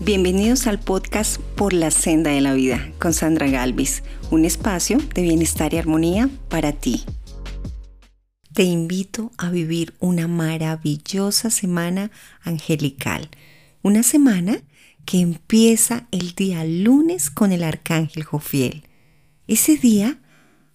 Bienvenidos al podcast Por la Senda de la Vida con Sandra Galvis, un espacio de bienestar y armonía para ti. Te invito a vivir una maravillosa semana angelical, una semana que empieza el día lunes con el arcángel Jofiel. Ese día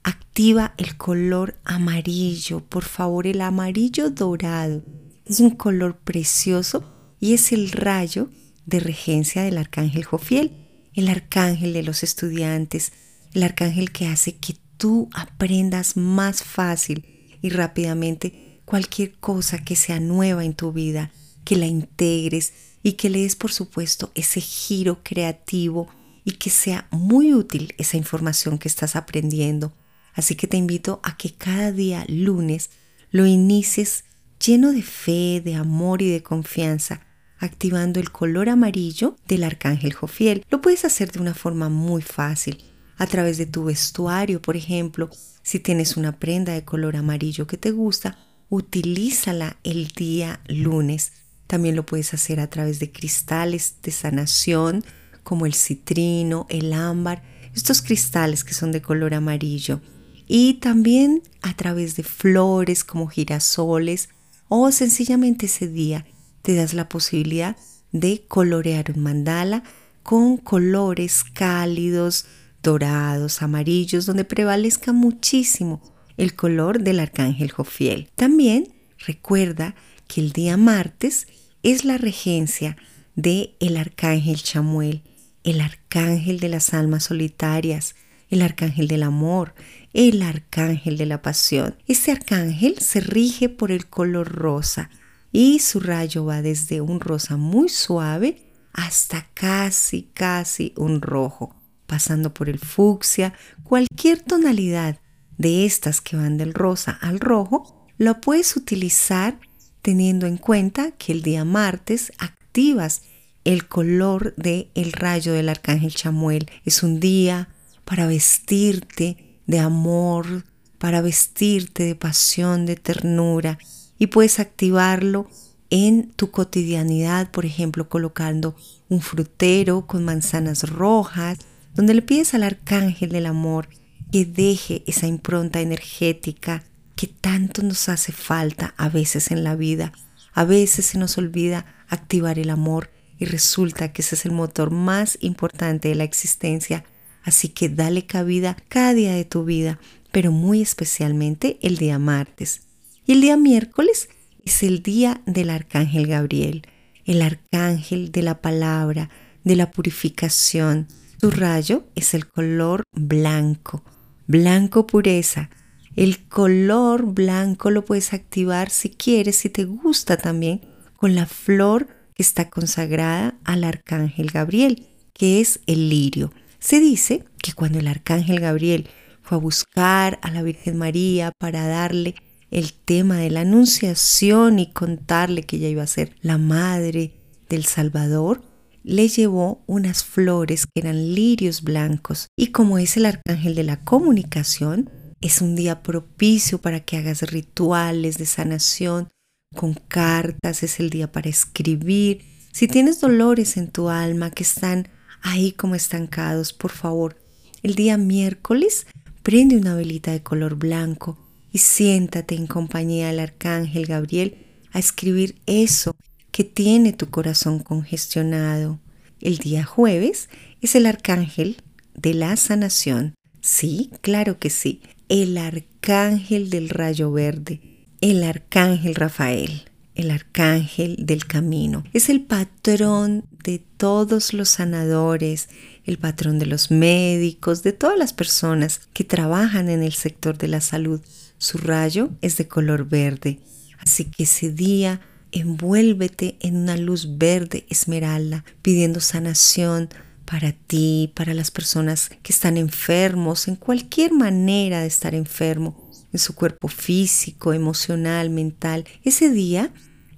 activa el color amarillo, por favor, el amarillo dorado. Es un color precioso y es el rayo de regencia del arcángel Jofiel, el arcángel de los estudiantes, el arcángel que hace que tú aprendas más fácil y rápidamente cualquier cosa que sea nueva en tu vida, que la integres y que le des por supuesto ese giro creativo y que sea muy útil esa información que estás aprendiendo. Así que te invito a que cada día lunes lo inicies lleno de fe, de amor y de confianza, activando el color amarillo del arcángel Jofiel. Lo puedes hacer de una forma muy fácil, a través de tu vestuario, por ejemplo. Si tienes una prenda de color amarillo que te gusta, utilízala el día lunes. También lo puedes hacer a través de cristales de sanación, como el citrino, el ámbar, estos cristales que son de color amarillo. Y también a través de flores como girasoles o sencillamente ese día te das la posibilidad de colorear un mandala con colores cálidos, dorados, amarillos, donde prevalezca muchísimo el color del arcángel Jofiel. También recuerda que el día martes es la regencia de el arcángel Chamuel, el arcángel de las almas solitarias, el arcángel del amor, el arcángel de la pasión. Este arcángel se rige por el color rosa y su rayo va desde un rosa muy suave hasta casi, casi un rojo, pasando por el fucsia, cualquier tonalidad de estas que van del rosa al rojo, lo puedes utilizar teniendo en cuenta que el día martes activas el color del el rayo del arcángel Chamuel. Es un día para vestirte de amor, para vestirte de pasión, de ternura, y puedes activarlo en tu cotidianidad, por ejemplo, colocando un frutero con manzanas rojas, donde le pides al arcángel del amor que deje esa impronta energética que tanto nos hace falta a veces en la vida. A veces se nos olvida activar el amor y resulta que ese es el motor más importante de la existencia. Así que dale cabida cada día de tu vida, pero muy especialmente el día martes. Y el día miércoles es el día del arcángel Gabriel, el arcángel de la palabra, de la purificación. Su rayo es el color blanco, blanco pureza. El color blanco lo puedes activar si quieres, si te gusta también, con la flor que está consagrada al arcángel Gabriel, que es el lirio. Se dice que cuando el arcángel Gabriel fue a buscar a la Virgen María para darle el tema de la anunciación y contarle que ella iba a ser la madre del Salvador, le llevó unas flores que eran lirios blancos y como es el arcángel de la comunicación, es un día propicio para que hagas rituales de sanación con cartas, es el día para escribir. Si tienes dolores en tu alma que están ahí como estancados, por favor, el día miércoles prende una velita de color blanco y siéntate en compañía del arcángel Gabriel a escribir eso que tiene tu corazón congestionado. El día jueves es el arcángel de la sanación. Sí, claro que sí. El arcángel del rayo verde. El arcángel Rafael. El arcángel del camino. Es el patrón de todos los sanadores, el patrón de los médicos, de todas las personas que trabajan en el sector de la salud. Su rayo es de color verde, así que ese día envuélvete en una luz verde esmeralda, pidiendo sanación para ti, para las personas que están enfermos, en cualquier manera de estar enfermo, en su cuerpo físico, emocional, mental. Ese día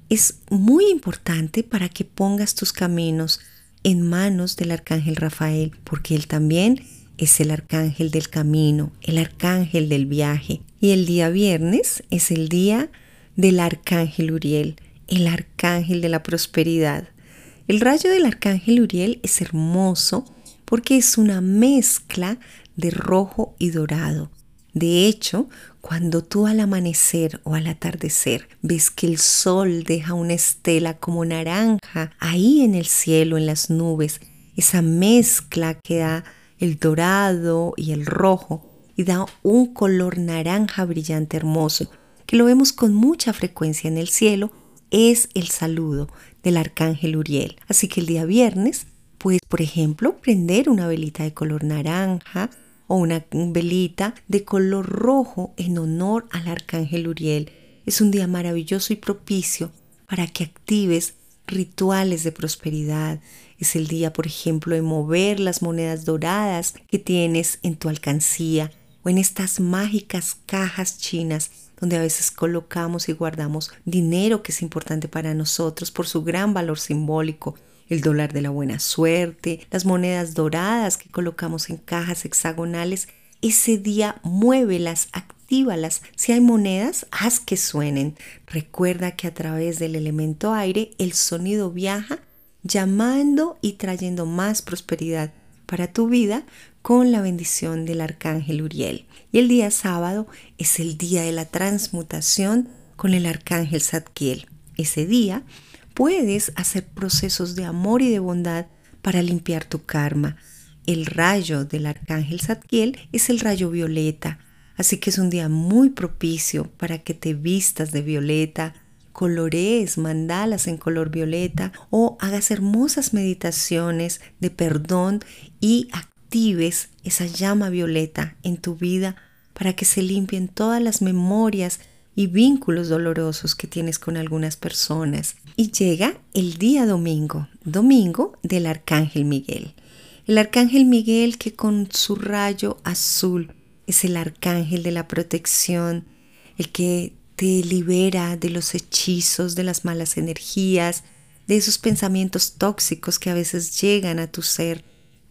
es muy importante para que pongas tus caminos en manos del arcángel Rafael, porque él también es el arcángel del camino, el arcángel del viaje. Y el día viernes es el día del arcángel Uriel, el arcángel de la prosperidad. El rayo del arcángel Uriel es hermoso porque es una mezcla de rojo y dorado. De hecho, cuando tú al amanecer o al atardecer ves que el sol deja una estela como naranja ahí en el cielo, en las nubes, esa mezcla que da el dorado y el rojo y da un color naranja brillante hermoso, que lo vemos con mucha frecuencia en el cielo, es el saludo del arcángel Uriel. Así que el día viernes puedes, por ejemplo, prender una velita de color naranja o una velita de color rojo en honor al arcángel Uriel. Es un día maravilloso y propicio para que actives rituales de prosperidad. Es el día, por ejemplo, de mover las monedas doradas que tienes en tu alcancía o en estas mágicas cajas chinas donde a veces colocamos y guardamos dinero que es importante para nosotros por su gran valor simbólico, el dólar de la buena suerte, las monedas doradas que colocamos en cajas hexagonales. Ese día muévelas, Si hay monedas, haz que suenen. Recuerda que a través del elemento aire el sonido viaja llamando y trayendo más prosperidad para tu vida con la bendición del arcángel Uriel. Y el día sábado es el día de la transmutación con el arcángel Zadkiel. Ese día puedes hacer procesos de amor y de bondad para limpiar tu karma. El rayo del arcángel Zadkiel es el rayo violeta, así que es un día muy propicio para que te vistas de violeta, colorees mandalas en color violeta o hagas hermosas meditaciones de perdón y actives esa llama violeta en tu vida para que se limpien todas las memorias y vínculos dolorosos que tienes con algunas personas. Y llega el día domingo, domingo del Arcángel Miguel. El Arcángel Miguel que con su rayo azul es el Arcángel de la protección, el que te libera de los hechizos, de las malas energías, de esos pensamientos tóxicos que a veces llegan a tu ser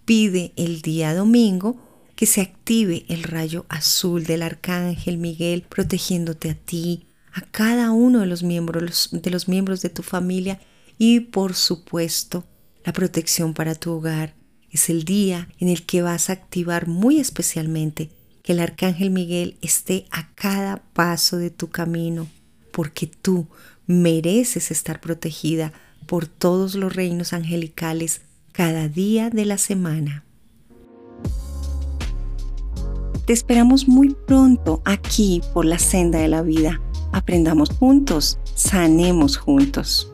pide el día domingo que se active el rayo azul del arcángel Miguel protegiéndote a ti, a cada uno de los miembros de los miembros de tu familia y por supuesto la protección para tu hogar. Es el día en el que vas a activar muy especialmente que el arcángel Miguel esté a cada paso de tu camino, porque tú mereces estar protegida por todos los reinos angelicales cada día de la semana. Te esperamos muy pronto aquí por la senda de la vida. Aprendamos juntos, sanemos juntos.